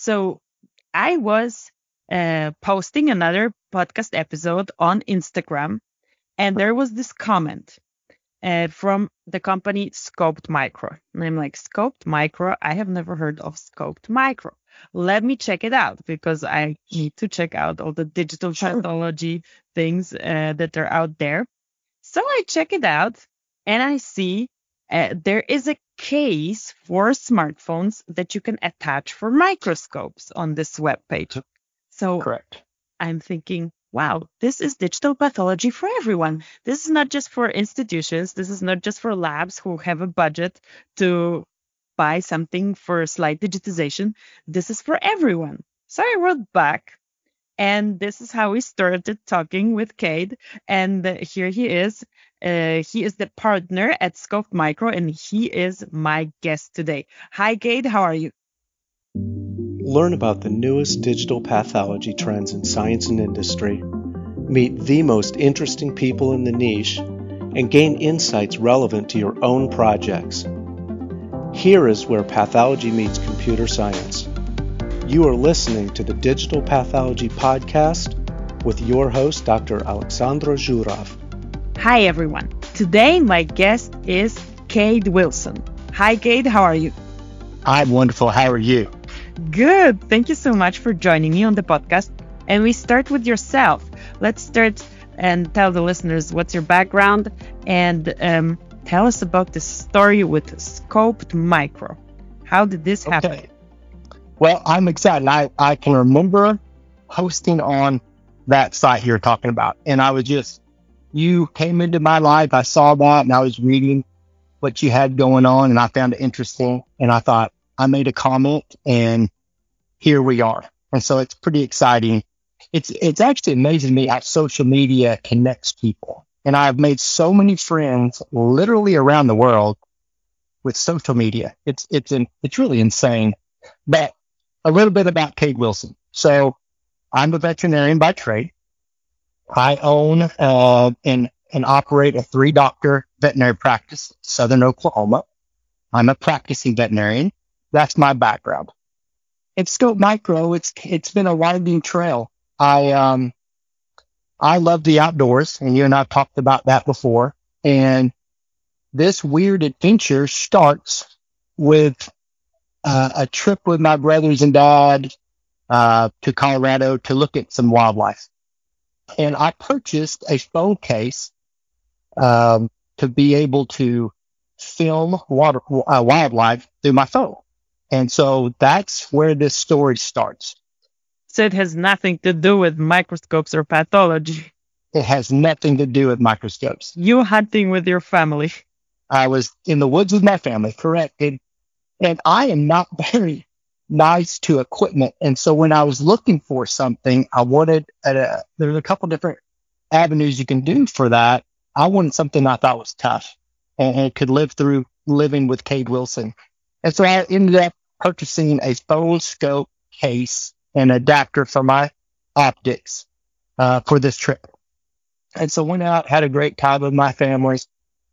So I was uh, posting another podcast episode on Instagram, and there was this comment uh, from the company Scoped Micro. And I'm like, Scoped Micro? I have never heard of Scoped Micro. Let me check it out because I need to check out all the digital pathology things uh, that are out there. So I check it out and I see uh, there is a case for smartphones that you can attach for microscopes on this web page. So Correct. I'm thinking, wow, this is digital pathology for everyone. This is not just for institutions. This is not just for labs who have a budget to buy something for slide digitization. This is for everyone. So I wrote back, and this is how we started talking with Cade. And here he is. Uh, he is the partner at Scoped Micro, and he is my guest today. Hi, Cade. How are you? Learn about the newest digital pathology trends in science and industry, meet the most interesting people in the niche, and gain insights relevant to your own projects. Here is where pathology meets computer science. You are listening to the Digital Pathology Podcast with your host, Dr. Aleksandra Zuraw. Hi, everyone. Today, my guest is Cade Wilson. Hi, Cade. How are you? I'm wonderful. How are you? Good. Thank you so much for joining me on the podcast. And we start with yourself. Let's start and tell the listeners what's your background and um, tell us about the story with Scoped Micro. How did this happen? Well, I'm excited. I, I can remember hosting on that site you're talking about. And I was just, you came into my life. I saw that and I was reading what you had going on and I found it interesting. And I thought, I made a comment and here we are. And so it's pretty exciting. It's, it's actually amazing to me how social media connects people. And I've made so many friends literally around the world with social media. It's, it's, in, it's really insane. But a little bit about Cade Wilson. So I'm a veterinarian by trade. I own, uh, and, and operate a three doctor veterinary practice, Southern Oklahoma. I'm a practicing veterinarian that's my background. In Scope Micro, it's it's been a winding trail. I um I love the outdoors, and you and I've talked about that before. And this weird adventure starts with uh, a trip with my brothers and dad uh, to Colorado to look at some wildlife. And I purchased a phone case um, to be able to film water, uh, wildlife through my phone. And so that's where this story starts. So it has nothing to do with microscopes or pathology. It has nothing to do with microscopes. You hunting with your family. I was in the woods with my family, correct. And, and I am not very nice to equipment. And so when I was looking for something, I wanted, a, there's a couple different avenues you can do for that. I wanted something I thought was tough and, could live through living with Cade Wilson. And so I ended up purchasing a phone scope case and adapter for my optics uh, for this trip. And so went out, had a great time with my family,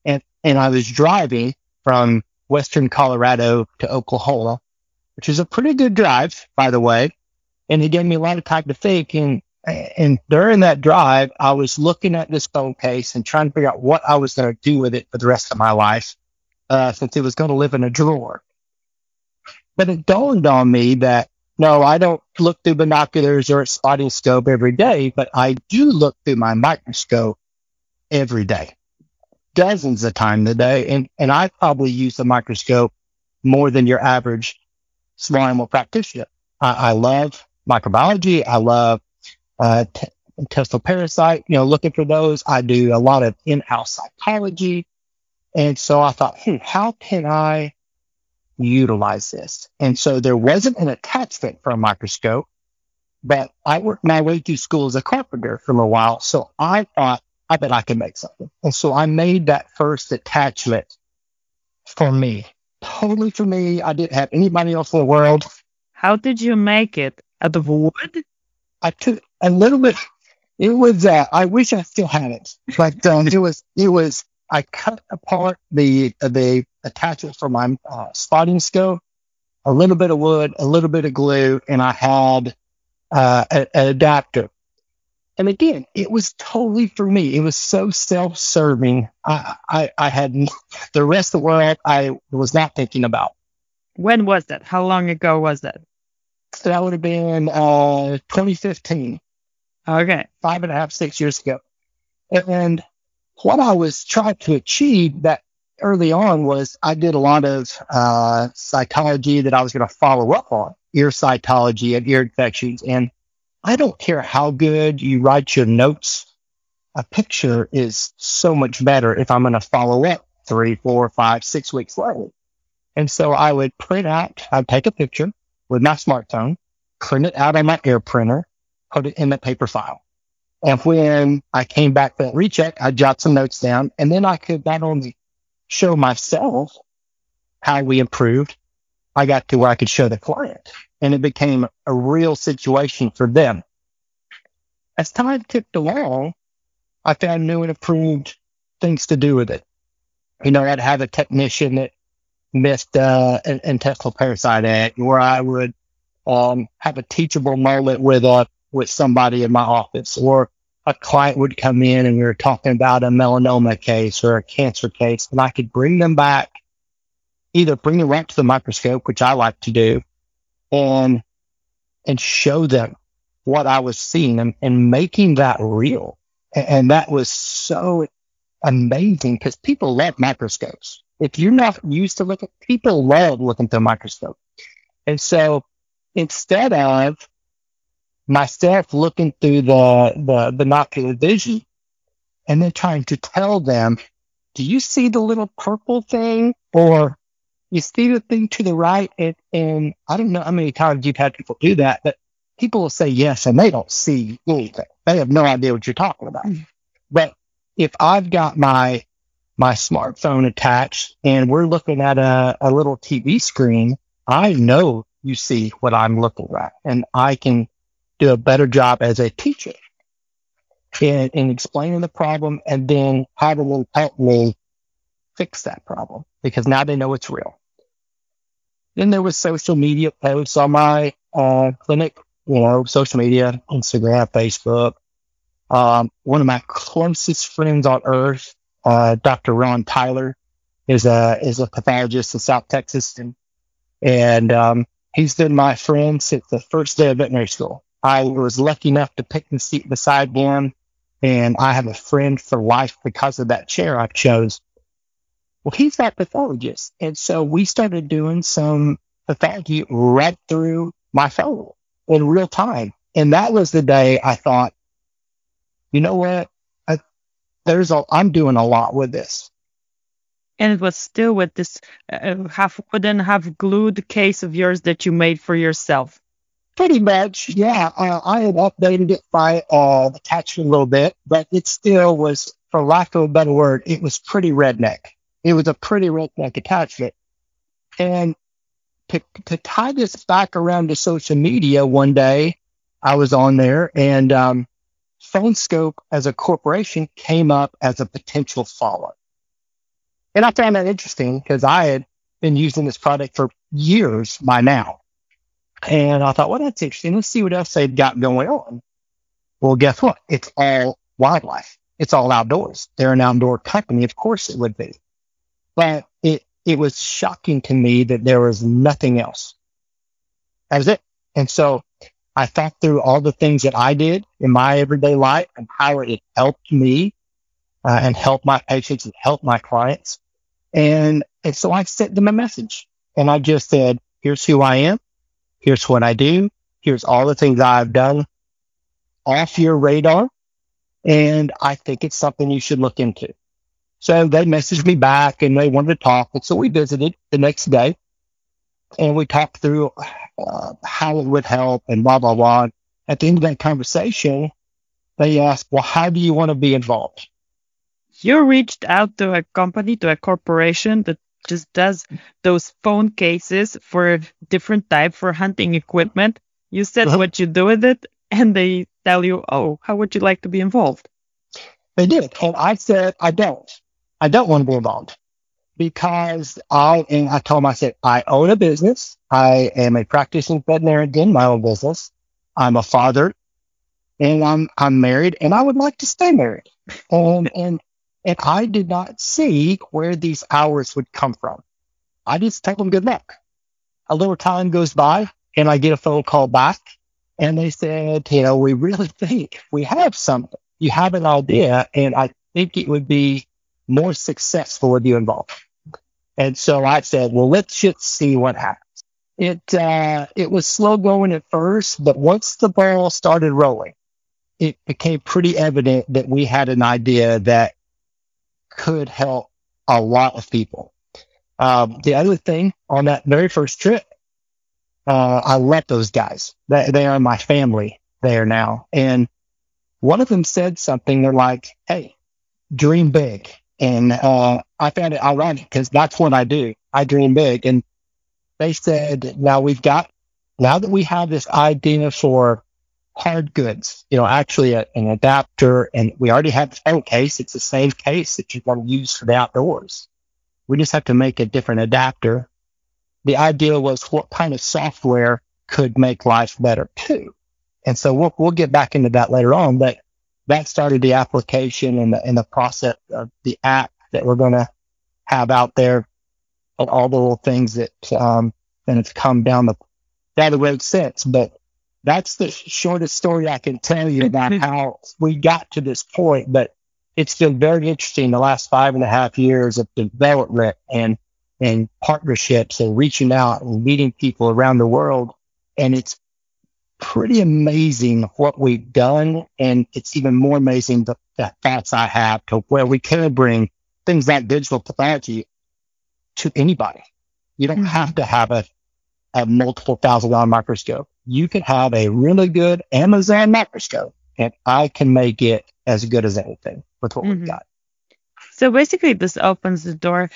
and and I was driving from western Colorado to Oklahoma, which is a pretty good drive, by the way. And it gave me a lot of time to think. And and during that drive, I was looking at this phone case and trying to figure out what I was going to do with it for the rest of my life, uh, since it was going to live in a drawer. But it dawned on me that no, I don't look through binoculars or a spotting scope every day, but I do look through my microscope every day, dozens of times a day. And, and I probably use the microscope more than your average small animal practitioner. I, I love microbiology. I love, uh, t- intestinal parasite, you know, looking for those. I do a lot of in-house cytology. And so I thought, hmm, how can I utilize this. And so there wasn't an attachment for a microscope, but I worked my way through school as a carpenter for a while. So I thought, I bet I can make something. And so I made that first attachment for me, totally for me. I didn't have anybody else in the world. How did you make it? Out of wood? I took a little bit. It was, uh, I wish I still had it, but, um, it was, it was, I cut apart the, the attachment for my uh, spotting scope. a little bit of wood, a little bit of glue, and I had uh, a, an adapter. And again, it was totally for me. It was so self-serving. I, I, I had the rest of the world I was not thinking about. When was that? How long ago was that? So that would have been uh, 2015. Okay. Five and a half, six years ago. And what I was trying to achieve that early on was I did a lot of uh, cytology that I was going to follow up on, ear cytology and ear infections. And I don't care how good you write your notes, a picture is so much better if I'm going to follow up three, four, five, six weeks later. And so I would print out, I'd take a picture with my smartphone, print it out on my air printer, put it in the paper file. And when I came back for that recheck, I jot some notes down and then I could not only show myself how we improved, I got to where I could show the client and it became a real situation for them. As time ticked along, I found new and improved things to do with it. You know, I'd have a technician that missed uh, an intestinal parasite act where I would um, have a teachable moment with a uh, with somebody in my office or a client would come in and we were talking about a melanoma case or a cancer case and I could bring them back, either bring them right to the microscope, which I like to do, and, and show them what I was seeing and, and making that real. And, and that was so amazing because people love microscopes. If you're not used to looking, people love looking through a microscope. And so instead of my staff looking through the, the binocular vision and then trying to tell them, do you see the little purple thing or you see the thing to the right? And, and I don't know how many times you've had people do that, but people will say yes and they don't see anything. They have no idea what you're talking about. Mm. But if I've got my, my smartphone attached and we're looking at a, a little TV screen, I know you see what I'm looking at and I can do a better job as a teacher in, in explaining the problem and then having them help me fix that problem because now they know it's real. Then there was social media posts on my uh, clinic, you know, social media, Instagram, Facebook. Um, one of my closest friends on earth, uh, Dr. Ron Tyler, is a is a pathologist in South Texas, and and um, he's been my friend since the first day of veterinary school. I was lucky enough to pick the seat beside him, and I have a friend for life because of that chair I chose. Well, he's that pathologist, and so we started doing some pathology right through my phone in real time, and that was the day I thought, you know what, I, there's a, I'm doing a lot with this. And it was still with this uh, half wooden, half glued case of yours that you made for yourself. Pretty much, yeah. Uh, I had updated it by uh, attaching a little bit, but it still was, for lack of a better word, it was pretty redneck. It was a pretty redneck attachment. And to, to tie this back around to social media one day, I was on there and um, PhoneScope as a corporation came up as a potential follow. And I found that interesting because I had been using this product for years by now. And I thought, well, that's interesting. Let's see what else they've got going on. Well, guess what? It's all wildlife. It's all outdoors. They're an outdoor company. Of course it would be. But it, it was shocking to me that there was nothing else. That was it. And so I thought through all the things that I did in my everyday life and how it helped me uh, and helped my patients and helped my clients. And, and so I sent them a message and I just said, here's who I am. Here's what I do. Here's all the things I've done off your radar. And I think it's something you should look into. So they messaged me back and they wanted to talk. And so we visited the next day and we talked through uh, how it would help and blah, blah, blah. At the end of that conversation, they asked, well, how do you want to be involved? You reached out to a company, to a corporation that just does those phone cases for different type for hunting equipment. You said uh-huh. what you do with it, and they tell you, oh, how would you like to be involved? They did. And I said, I don't. I don't want to be involved. because I and I told him I said I own a business. I am a practicing veterinarian in my own business. I'm a father, and I'm I'm married, and I would like to stay married. And and and I did not see where these hours would come from. I just tell them good luck. A little time goes by, and I get a phone call back, and they said, you know, we really think we have something. You have an idea, and I think it would be more successful with you involved. And so I said, well, let's just see what happens. It, uh, it was slow going at first, but once the ball started rolling, it became pretty evident that we had an idea that could help a lot of people. Um, the other thing on that very first trip, uh, I let those guys, they, they are my family there now. And one of them said something. They're like, Hey, dream big. And, uh, I found it ironic because that's what I do. I dream big. And they said, now we've got, now that we have this idea for hard goods, you know, actually a, an adapter and we already have the phone case. It's the same case that you want to use for the outdoors. We just have to make a different adapter. The idea was what kind of software could make life better too. And so we'll, we'll get back into that later on, but that started the application and the, and the process of the app that we're going to have out there and all the little things that, um, and it's come down the, down the road since, but that's the shortest story I can tell you about how we got to this point, but it's been very interesting the last five and a half years of development and, and partnerships and reaching out and meeting people around the world. And it's pretty amazing what we've done. And it's even more amazing the, the thoughts I have to where we can bring things like digital pathology to anybody. You don't have to have a, a multiple thousand dollar microscope. You can have a really good Amazon microscope and I can make it as good as anything with what Mhm. we've got. So basically, this opens the door.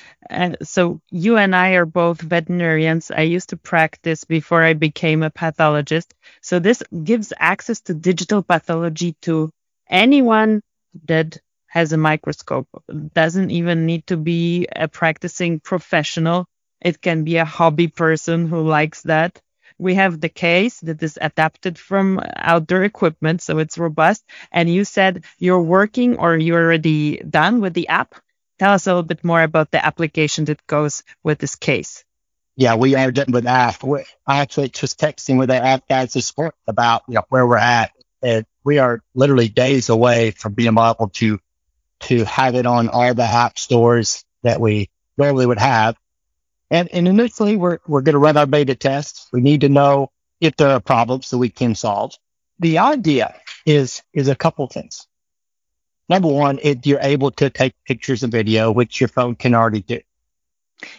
So you and I are both veterinarians. I used to practice before I became a pathologist. So this gives access to digital pathology to anyone that has a microscope. Doesn't even need to be a practicing professional. It can be a hobby person who likes that. We have the case that is adapted from outdoor equipment, so it's robust. And you said you're working or you're already done with the app. Tell us a little bit more about the application that goes with this case. Yeah, we are done with that. We, I actually just texting with the app guys this morning about you know where we're at, and we are literally days away from being able to to have it on all the app stores that we normally would have. And, and initially, we're we're going to run our beta tests. We need to know if there are problems that we can solve. The idea is is a couple things. Number one, if you're able to take pictures and video, which your phone can already do.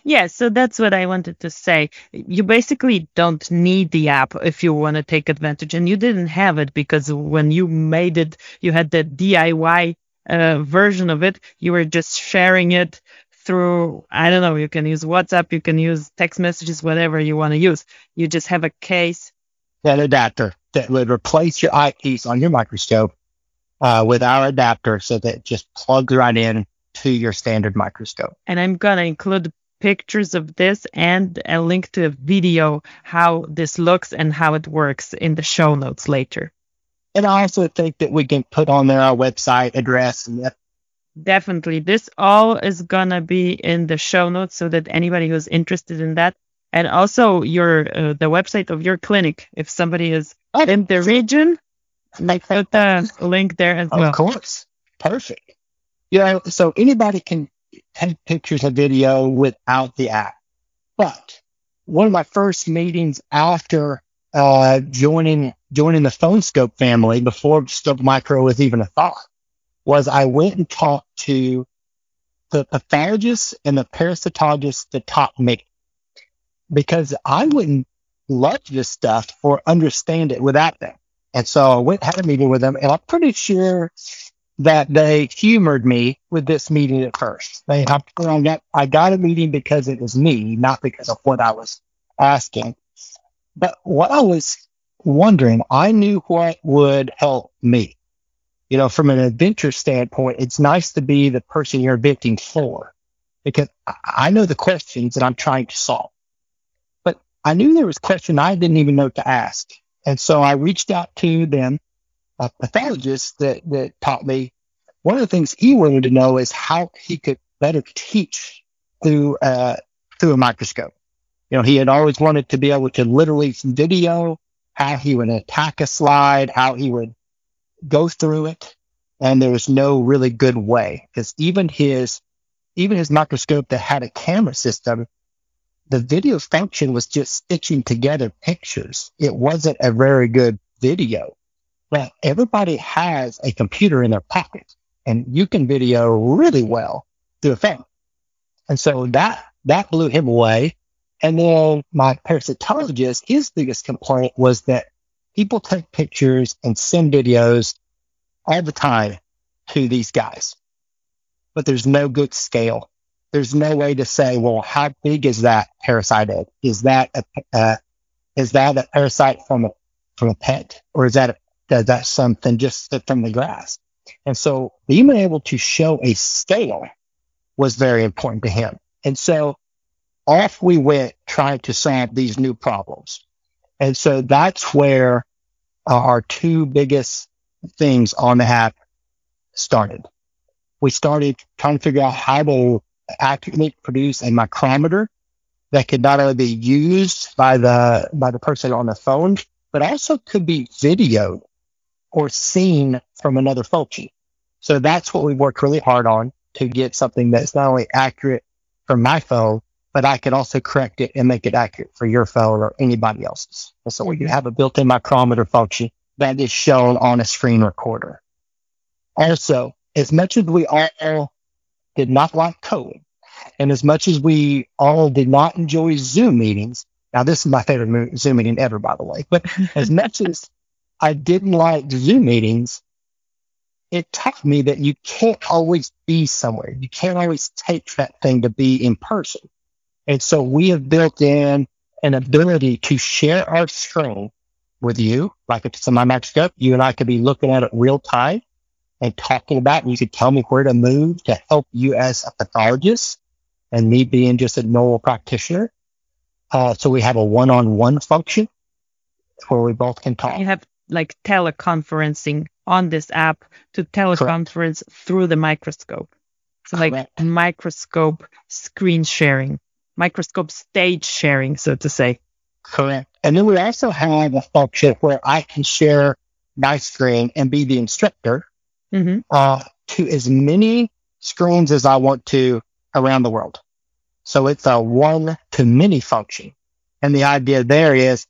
Yeah, so that's what I wanted to say. You basically don't need the app if you want to take advantage, and you didn't have it because when you made it, you had the DIY uh, version of it. You were just sharing it through, I don't know, you can use WhatsApp, you can use text messages, whatever you want to use. You just have a case. An adapter that would replace your eyepiece on your microscope uh, with our adapter so that it just plugs right in to your standard microscope. And I'm going to include pictures of this and a link to a video how this looks and how it works in the show notes later. And I also think that we can put on there our website address and Definitely. This all is gonna be in the show notes so that anybody who's interested in that and also your uh, the website of your clinic if somebody is in the region like put the link there as Of well. Of course. Perfect. You know, so anybody can take pictures and video without the app. But one of my first meetings after uh, joining joining the phone scope family before Scope Micro was even a thought was I went and talked to the pathologist and the parasitologists that taught me because I wouldn't love this stuff or understand it without them. And so I went had a meeting with them, and I'm pretty sure that they humored me with this meeting at first. They got I got a meeting because it was me, not because of what I was asking. But what I was wondering, I knew what would help me. You know, from an adventure standpoint, it's nice to be the person you're inventing for. because I- know the questions that I'm trying to solve. But I knew there was a question I didn't even know to ask. And so I reached out to them, a pathologist that, that taught me one of the things he wanted to know is how he could better teach through, uh, through a microscope. You know, he had always wanted to be able to literally video how he would attack a slide, how he would go through it. And there was no really good way because even his, even his microscope that had a camera system, the video function was just stitching together pictures. It wasn't a very good video. Well, everybody has a computer in their pocket and you can video really well through a phone. And so that, that blew him away. And then my parasitologist, his biggest complaint was that people take pictures and send videos all the time to these guys, but there's no good scale. There's no way to say, well, how big is that parasite egg? Is that a, uh, is that a parasite from a, from a pet or is that, a, is that something just from the grass? And so being able to show a scale was very important to him. And so off we went trying to solve these new problems. And so that's where our two biggest things on the app started. We started trying to figure out how to accurately produce a micrometer that could not only be used by the by the person on the phone, but also could be videoed or seen from another function. So that's what we worked really hard on to get something that's not only accurate for my phone, but I could also correct it and make it accurate for your phone or anybody else's. And so we can mm-hmm. have a built-in micrometer function that is shown on a screen recorder. Also, as much as we all did not like coding, and as much as we all did not enjoy Zoom meetings, now this is my favorite Zoom meeting ever, by the way, but as much as I didn't like Zoom meetings, it taught me that you can't always be somewhere. You can't always take that thing to be in person. And so we have built in an ability to share our screen with you, like if it's on my microscope. You and I could be looking at it real time and talking about, it, and you could tell me where to move to help you as a pathologist and me being just a normal practitioner. Uh, so we have a one-on-one function where we both can talk. You have like teleconferencing on this app to teleconference Correct. through the microscope. So like microscope screen sharing, microscope stage sharing, so to say. Correct. And then we also have a function where I can share my screen and be the instructor mm-hmm. uh, to as many screens as I want to around the world. So it's a one to many function. And the idea there is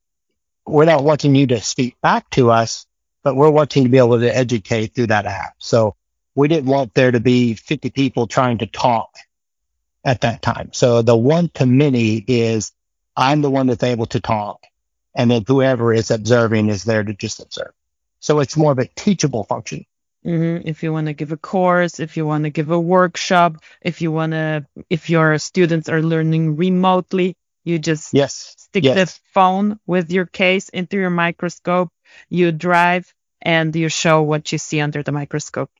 we're not wanting you to speak back to us, but we're wanting to be able to educate through that app. So we didn't want there to be 50 people trying to talk at that time. So the one to many is I'm the one that's able to talk and then whoever is observing is there to just observe. So it's more of a teachable function. Mm-hmm. If you want to give a course, if you want to give a workshop, if you want to, if your students are learning remotely, you just yes. stick yes. the phone with your case into your microscope, you drive and you show what you see under the microscope.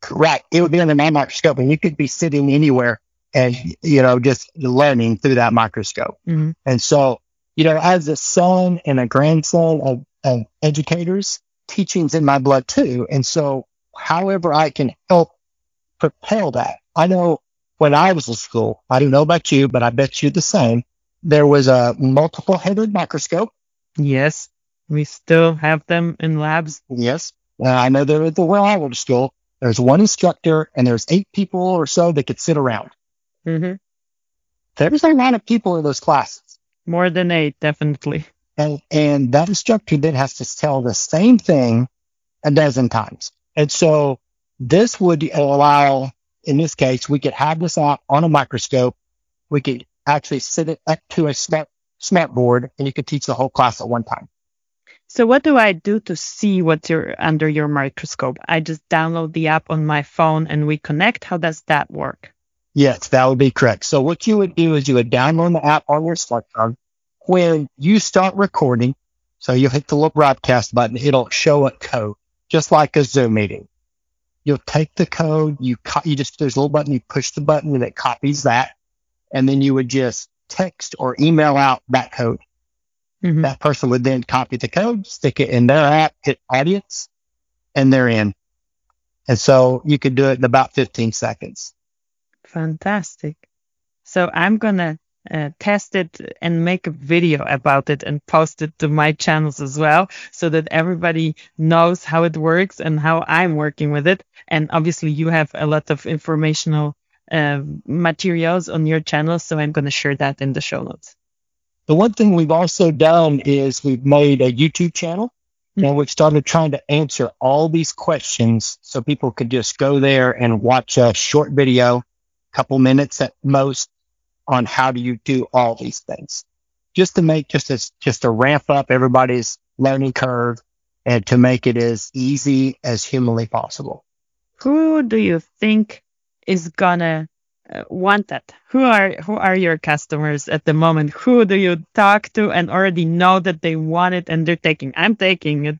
Correct. It would be under my microscope and you could be sitting anywhere and, you know, just learning through that microscope. Mm-hmm. And so, you know, as a son and a grandson of, of educators, teaching's in my blood too. And so however I can help propel that. I know when I was in school, I don't know about you, but I bet you the same. There was a multiple headed microscope. Yes. We still have them in labs. Yes. Uh, I know they're at the where I went to school. There's one instructor and there's eight people or so that could sit around. Mm-hmm. There's a lot of people in those classes. More than eight, definitely. And, and that instructor then has to tell the same thing a dozen times. And so this would allow, in this case, we could have this out on a microscope. We could actually sit it up to a smart, smart board and you could teach the whole class at one time. So what do I do to see what's your, under your microscope? I just download the app on my phone and we connect. How does that work? Yes, that would be correct. So what you would do is you would download the app on your smartphone. When you start recording, so you hit the little broadcast button, it'll show a code, just like a Zoom meeting. You'll take the code, you co- you just there's a little button, you push the button, and it copies that. and then you would just text or email out that code. Mhm. That person would then copy the code, stick it in their app, hit audience, and they're in. And so you could do it in about 15 seconds. Fantastic. So I'm gonna uh, test it and make a video about it and post it to my channels as well, so that everybody knows how it works and how I'm working with it. And obviously, you have a lot of informational uh, materials on your channel, so I'm gonna share that in the show notes. The one thing we've also done is we've made a YouTube channel Hmm. and we've started trying to answer all these questions so people could just go there and watch a short video, couple minutes at most on how do you do all these things just to make just as just to ramp up everybody's learning curve and to make it as easy as humanly possible. Who do you think is gonna uh, want that? Who are who are your customers at the moment? Who do you talk to and already know that they want it and they're taking? I'm taking it.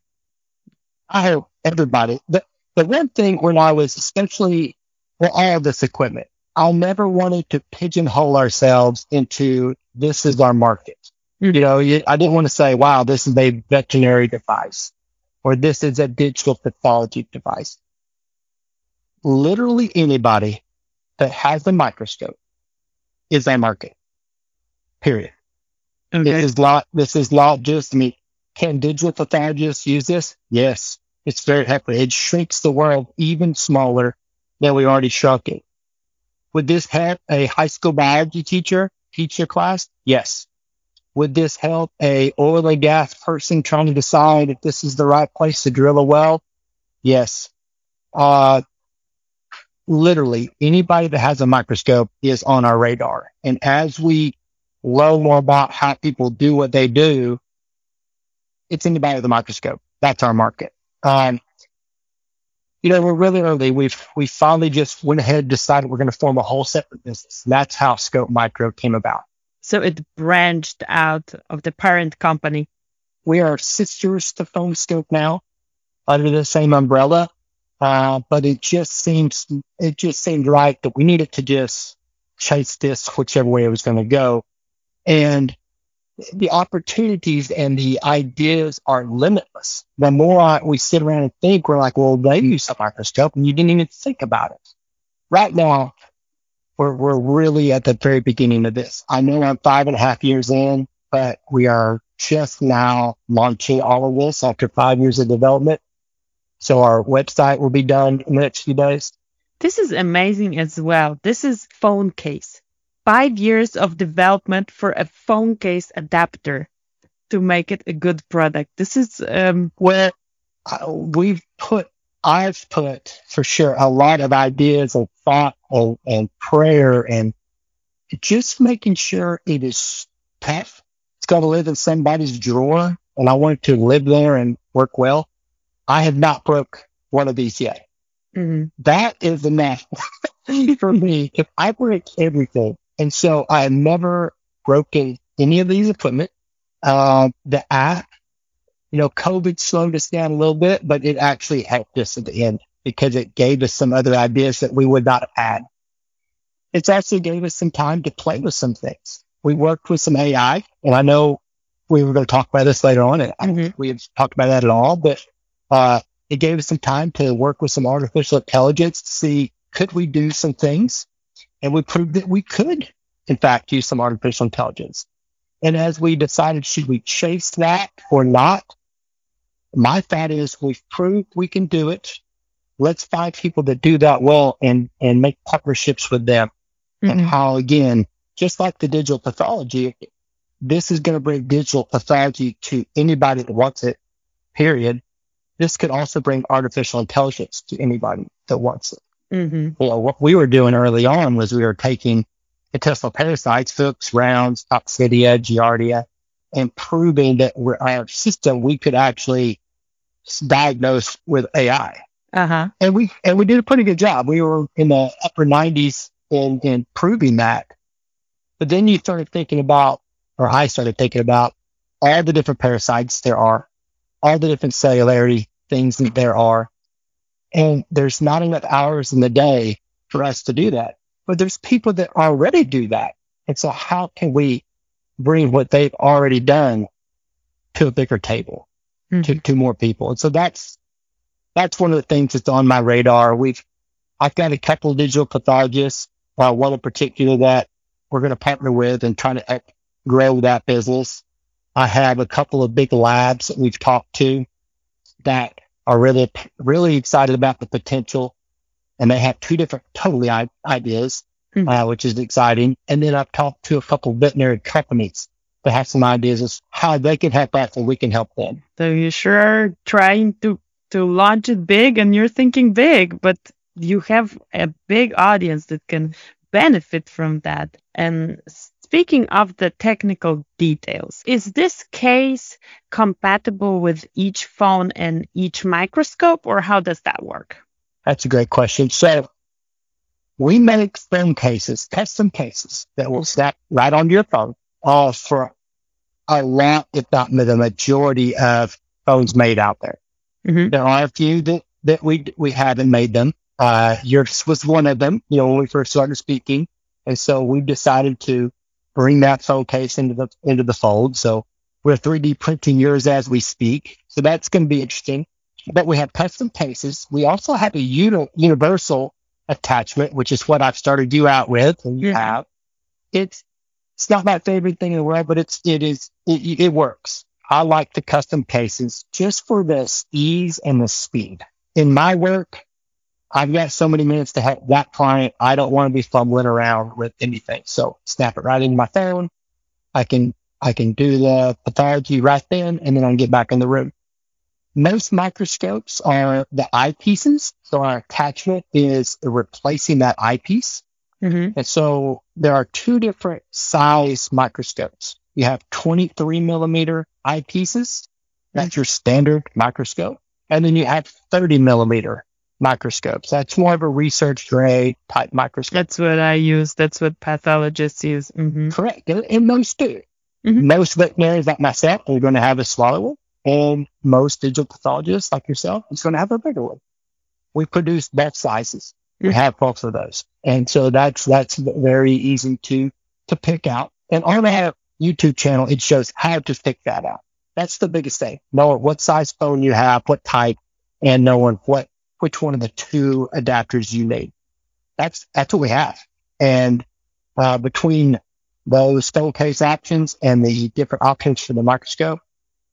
I have everybody. The, the one thing when I was especially for all this equipment, I'll never wanted to pigeonhole ourselves into this is our market. Mhm. You know, I didn't want to say, wow, this is a veterinary device or this is a digital pathology device. Literally anybody that has a microscope is a market. Period. It Okay. is not, this is not just, I mean, can digital pathologists use this? Yes. It's very helpful. It shrinks the world even smaller than we already shrunk it. Would this help a high school biology teacher teach your class? Yes. Would this help a oil and gas person trying to decide if this is the right place to drill a well? Yes. Uh, literally anybody that has a microscope is on our radar. And as we learn more about how people do what they do, it's anybody with a microscope. That's our market. Um, you know, we're really early. We've, we finally just went ahead and decided we're going to form a whole separate business. And that's how Scope Micro came about. So it branched out of the parent company. We are sisters to Phone Scope now under the same umbrella. Uh, but it just seems, it just seemed right that we needed to just chase this whichever way it was going to go. And the opportunities and the ideas are limitless. The more I, we sit around and think, we're like, well, they use a microscope and you didn't even think about it. Right now, we're, we're really at the very beginning of this. I know I'm five and a half years in, but we are just now launching all of this after five years of development. So our website will be done in the next few days. This is amazing as well. This is phone case. Five years of development for a phone case adapter to make it a good product. This is um Well, uh, we've put, I've put for sure a lot of ideas and thought and, and prayer and just making sure it is tough. It's going to live in somebody's drawer and I want it to live there and work well. I have not broke one of these yet. mhm. That is enough for me. If I break everything, and so I have never broken any of these equipment. Uh, the app, you know, COVID slowed us down a little bit, but it actually helped us at the end because it gave us some other ideas that we would not have had. It's actually gave us some time to play with some things. We worked with some AI, and I know we were going to talk about this later on, and I don't Mhm. think we have talked about that at all, but uh, it gave us some time to work with some artificial intelligence to see could we do some things, and we proved that we could, in fact, use some artificial intelligence. And as we decided, should we chase that or not? My thought is we've proved we can do it. Let's find people that do that well and, and make partnerships with them. And Mhm. how, again, just like the digital pathology, this is going to bring digital pathology to anybody that wants it, period. This could also bring artificial intelligence to anybody that wants it. Mhm. Well, what we were doing early on was we were taking intestinal parasites, hooks, rounds, Coccidia, Giardia, and proving that we're, our system, we could actually diagnose with AI. Uh-huh. And we, and we did a pretty good job. We were in the upper nineties in, in proving that. But then you started thinking about, or I started thinking about all the different parasites there are, all the different cellularity things that there are. And there's not enough hours in the day for us to do that. But there's people that already do that. And so how can we bring what they've already done to a bigger table, Mhm. to, to more people? And so that's, that's one of the things that's on my radar. We've, I've got a couple of digital pathologists, uh, one in particular that we're going to partner with and try to grow that business. I have a couple of big labs that we've talked to that are really, really excited about the potential. And they have two different totally i- ideas, Hmm. uh, which is exciting. And then I've talked to a couple of veterinary companies that have some ideas as how they can help us and we can help them. So you sure are trying to to launch it big and you're thinking big, but you have a big audience that can benefit from that. And speaking of the technical details, is this case compatible with each phone and each microscope or how does that work? That's a great question. So we make phone cases, custom cases that will snap right onto your phone, all for a lot, if not the majority of phones made out there. Mhm. There are a few that, that we, we haven't made them. Uh, yours was one of them, you know, when we first started speaking. And so we decided to bring that phone case into the, into the fold. So we're 3D printing yours as we speak. So that's going to be interesting. But we have custom cases. We also have a uni- universal attachment, which is what I've started you out with, and you mm-hmm. have. It's it's not my favorite thing in the world, but it's it is it, it works. I like the custom cases just for the ease and the speed. In my work, I've got so many minutes to help that client. I don't want to be fumbling around with anything. So snap it right into my phone. I can I can do the pathology right then, and then I can get back in the room. Most microscopes are the eyepieces. So our attachment is replacing that eyepiece. Mm-hmm. And so there are two different size microscopes. You have 23 millimeter eyepieces. That's your standard microscope. And then you have 30 millimeter microscopes. That's more of a research grade type microscope. That's what I use. That's what pathologists use. hmm Correct. And, and most do. Mhm. Most veterinarians like myself are going to have a smaller one. And most digital pathologists like yourself is going to have a bigger one. We produce both sizes. We Mhm. have both of those. And so that's, that's very easy to, to pick out. And on our YouTube channel, it shows how to pick that out. That's the biggest thing. Knowing what size phone you have, what type, and knowing what, which one of the two adapters you need. That's, that's what we have. And, uh, between those phone case options and the different options for the microscope,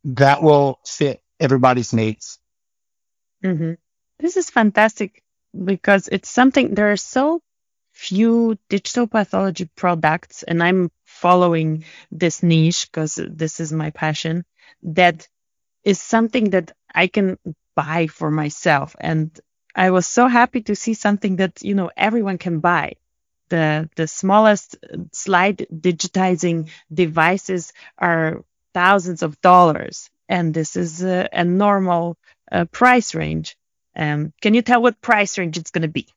that will fit everybody's needs. hmm This is fantastic because it's something, there are so few digital pathology products, and I'm following this niche because this is my passion, that is something that I can buy for myself. And I was so happy to see something that, you know, everyone can buy. The, the smallest slide digitizing devices are thousands of dollars. And this is a, a normal uh, price range. Um, can you tell what price range it's going to be?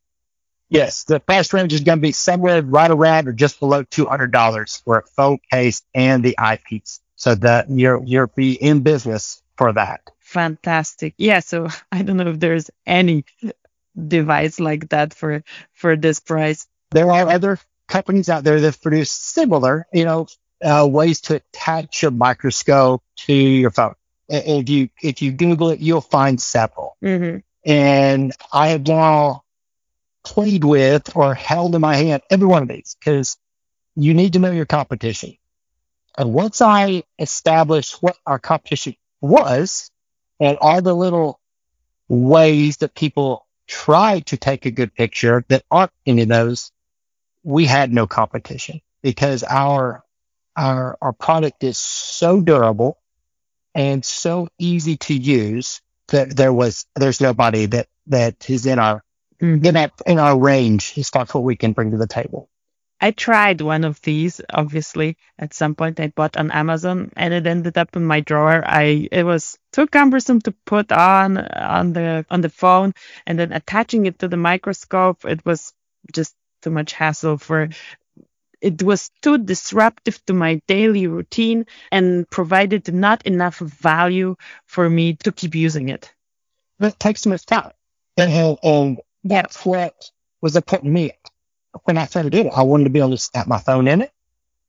Yes, the price range is going to be somewhere right around or just below $200 for a phone case and the eyepiece. So that you're, you'll be in business for that. Fantastic. Yeah. So I don't know if there's any device like that for, for this price. There are other companies out there that produce similar, you know, uh, ways to attach a microscope to your phone. If you, if you Google it, you'll find several. hmm and I have now played with or held in my hand every one of these because you need to know your competition. And once I established what our competition was and all the little ways that people try to take a good picture that aren't any of those, we had no competition because our, our, our product is so durable and so easy to use that there was there's nobody that that is in our Mhm. in our in our range as far as what we can bring to the table. I tried one of these, obviously, at some point I bought on Amazon and it ended up in my drawer. I, it was too cumbersome to put on, on the, on the phone and then attaching it to the microscope. It was just too much hassle for, it was too disruptive to my daily routine and provided not enough value for me to keep using it. It takes too much time, and, and that's what was important to me. When I started doing it, I wanted to be able to snap my phone in it.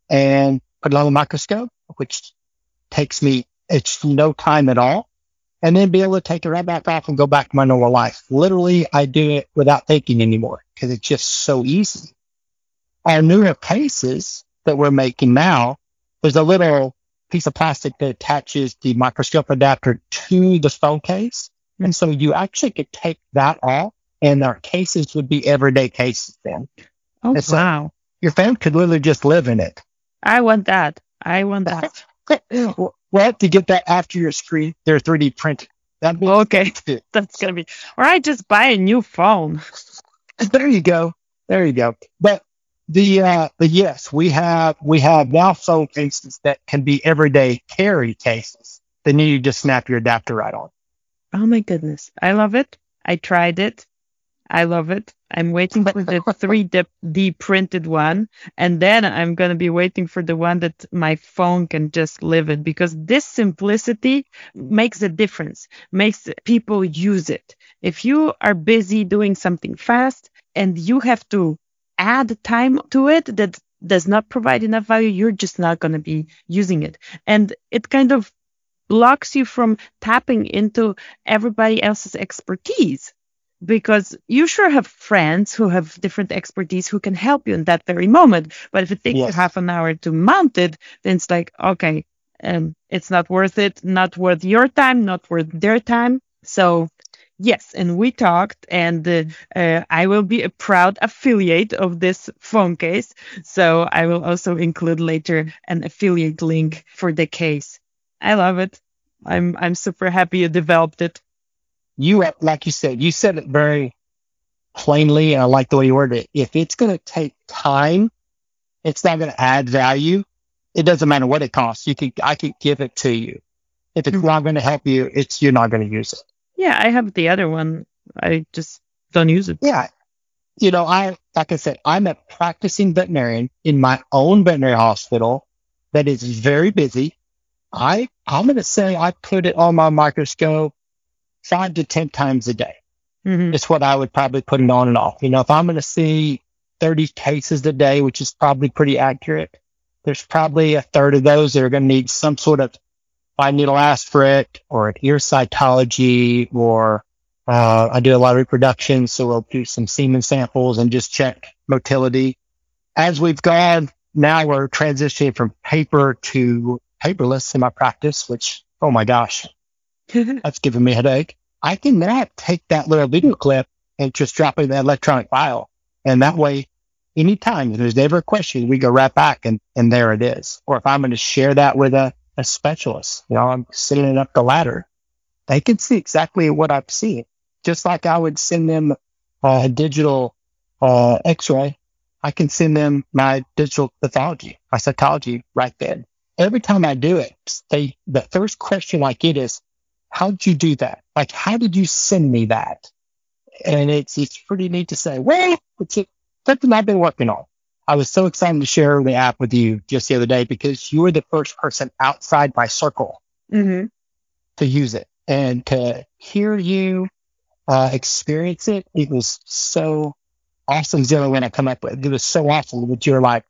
and put it on the microscope, which takes me, it's no time at all. And then be able to take it right back off and go back to my normal life. Literally, I do it without thinking anymore because it's just so easy. Our newer cases that we're making now, there's a little piece of plastic that attaches the microscope adapter to the phone case. And so you actually could take that off and our cases would be everyday cases then. Oh, so- wow. Your phone could literally just live in it. I want that. I want that. well, well, to get that after your screen, they're 3D printed. That'd Okay. That's going to be, or I just buy a new phone. There you go. There you go. But the uh but yes, we have we have now phone cases that can be everyday carry cases. Then you just snap your adapter right on. Oh my goodness. I love it. I tried it. I love it. I'm waiting for the 3D printed one. And then I'm going to be waiting for the one that my phone can just live in because this simplicity makes a difference, makes people use it. If you are busy doing something fast and you have to add time to it that does not provide enough value, you're just not going to be using it. And it kind of blocks you from tapping into everybody else's expertise because you sure have friends who have different expertise who can help you in that very moment. But if it takes you Yes. half an hour to mount it, then it's like, okay, um, it's not worth it, not worth your time, not worth their time. So yes, and we talked, and uh, uh, I will be a proud affiliate of this phone case. So I will also include later an affiliate link for the case. I love it. I'm I'm super happy you developed it. You like you said, you said it very plainly, and I like the way you worded it. If it's gonna take time, it's not gonna add value. It doesn't matter what it costs. You can I can give it to you. If it's Mhm. not gonna help you, it's you're not gonna use it. Yeah, I have the other one. I just don't use it. Yeah. You know, I, like I said, I'm a practicing veterinarian in my own veterinary hospital that is very busy. I, I'm going to say I put it on my microscope five to 10 times a day. hmm It's what I would probably put it on and off. You know, if I'm going to see 30 cases a day, which is probably pretty accurate, there's probably a third of those that are going to need some sort of fine needle aspirate or an ear cytology or uh, I do a lot of reproduction, so we'll do some semen samples and just check motility. As we've gone, now we're transitioning from paper to paperless in my practice, which, oh my gosh, that's giving me a headache. I can now take that little video clip and just drop it in the electronic file. And that way, anytime there's ever a question, we go right back and, and there it is. Or if I'm going to share that with a, a specialist, you know, I'm sending it up the ladder, they can see exactly what I'm seeing. Just like I would send them a digital uh, x-ray, I can send them my digital pathology, my cytology right then. Every time I do it, they, the first question I get is, how did you do that? Like, how did you send me that? And it's, it's pretty neat to say, well, it's something I've been working on. I was so excited to share the app with you just the other day because you were the first person outside my circle hmm to use it and to hear you uh, experience it. It was so awesome. Only one I come up with. It was so awesome that you're like,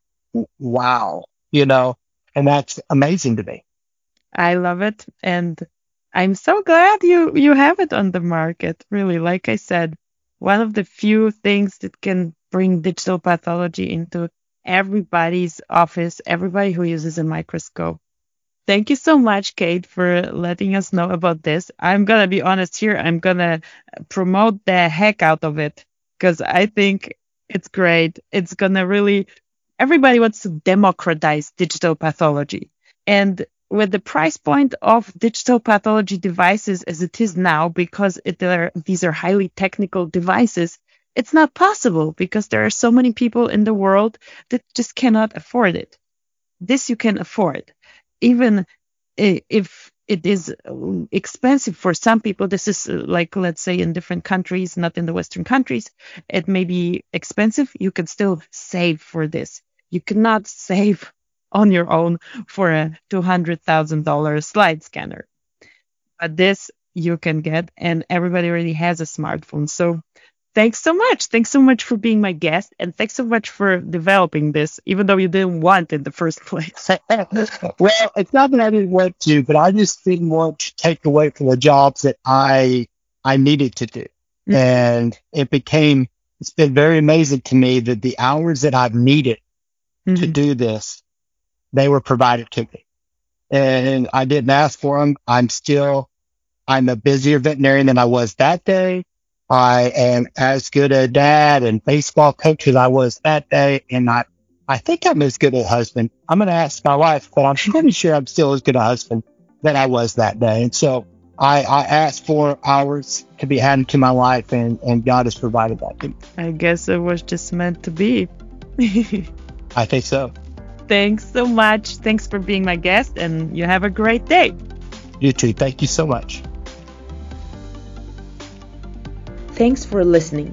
wow, you know, and that's amazing to me. I love it, and I'm so glad you you have it on the market. Really, like I said, one of the few things that can bring digital pathology into everybody's office, everybody who uses a microscope. Thank you so much, Kate, for letting us know about this. I'm gonna be honest here. I'm gonna promote the heck out of it because I think it's great. It's gonna really, everybody wants to democratize digital pathology. And with the price point of digital pathology devices as it is now, because it are, these are highly technical devices, it's not possible because there are so many people in the world that just cannot afford it. This you can afford. Even if it is uh, expensive for some people, this is uh, like, let's say, in different countries, not in the Western countries, it may be expensive. You can still save for this. You cannot save on your own for a $200,000 slide scanner. But this you can get, and everybody already has a smartphone. So thanks so much. Thanks so much for being my guest, and thanks so much for developing this, even though you didn't want it in the first place. well, it's not that I didn't want to, but I just didn't want to take away from the jobs that I I needed to do, mm-hmm. and it became. It's been very amazing to me that the hours that I've needed mm-hmm. to do this, they were provided to me, and I didn't ask for them. I'm still, I'm a busier veterinarian than I was that day. I am as good a dad and baseball coach as I was that day. And I, I think I'm as good a husband. I'm going to ask my wife, but I'm pretty sure I'm still as good a husband than I was that day. And so I, I asked for hours to be handed to my wife and, and God has provided that to me. I guess it was just meant to be. I think so. Thanks so much. Thanks for being my guest and you have a great day. You too. Thank you so much. Thanks for listening.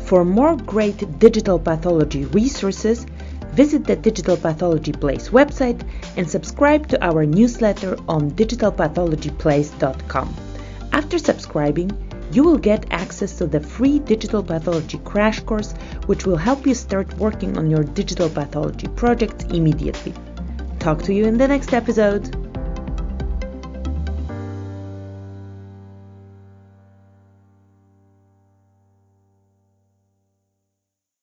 For more great digital pathology resources, visit the Digital Pathology Place website and subscribe to our newsletter on digitalpathologyplace.com. After subscribing, you will get access to the free digital pathology crash course, which will help you start working on your digital pathology projects immediately. Talk to you in the next episode.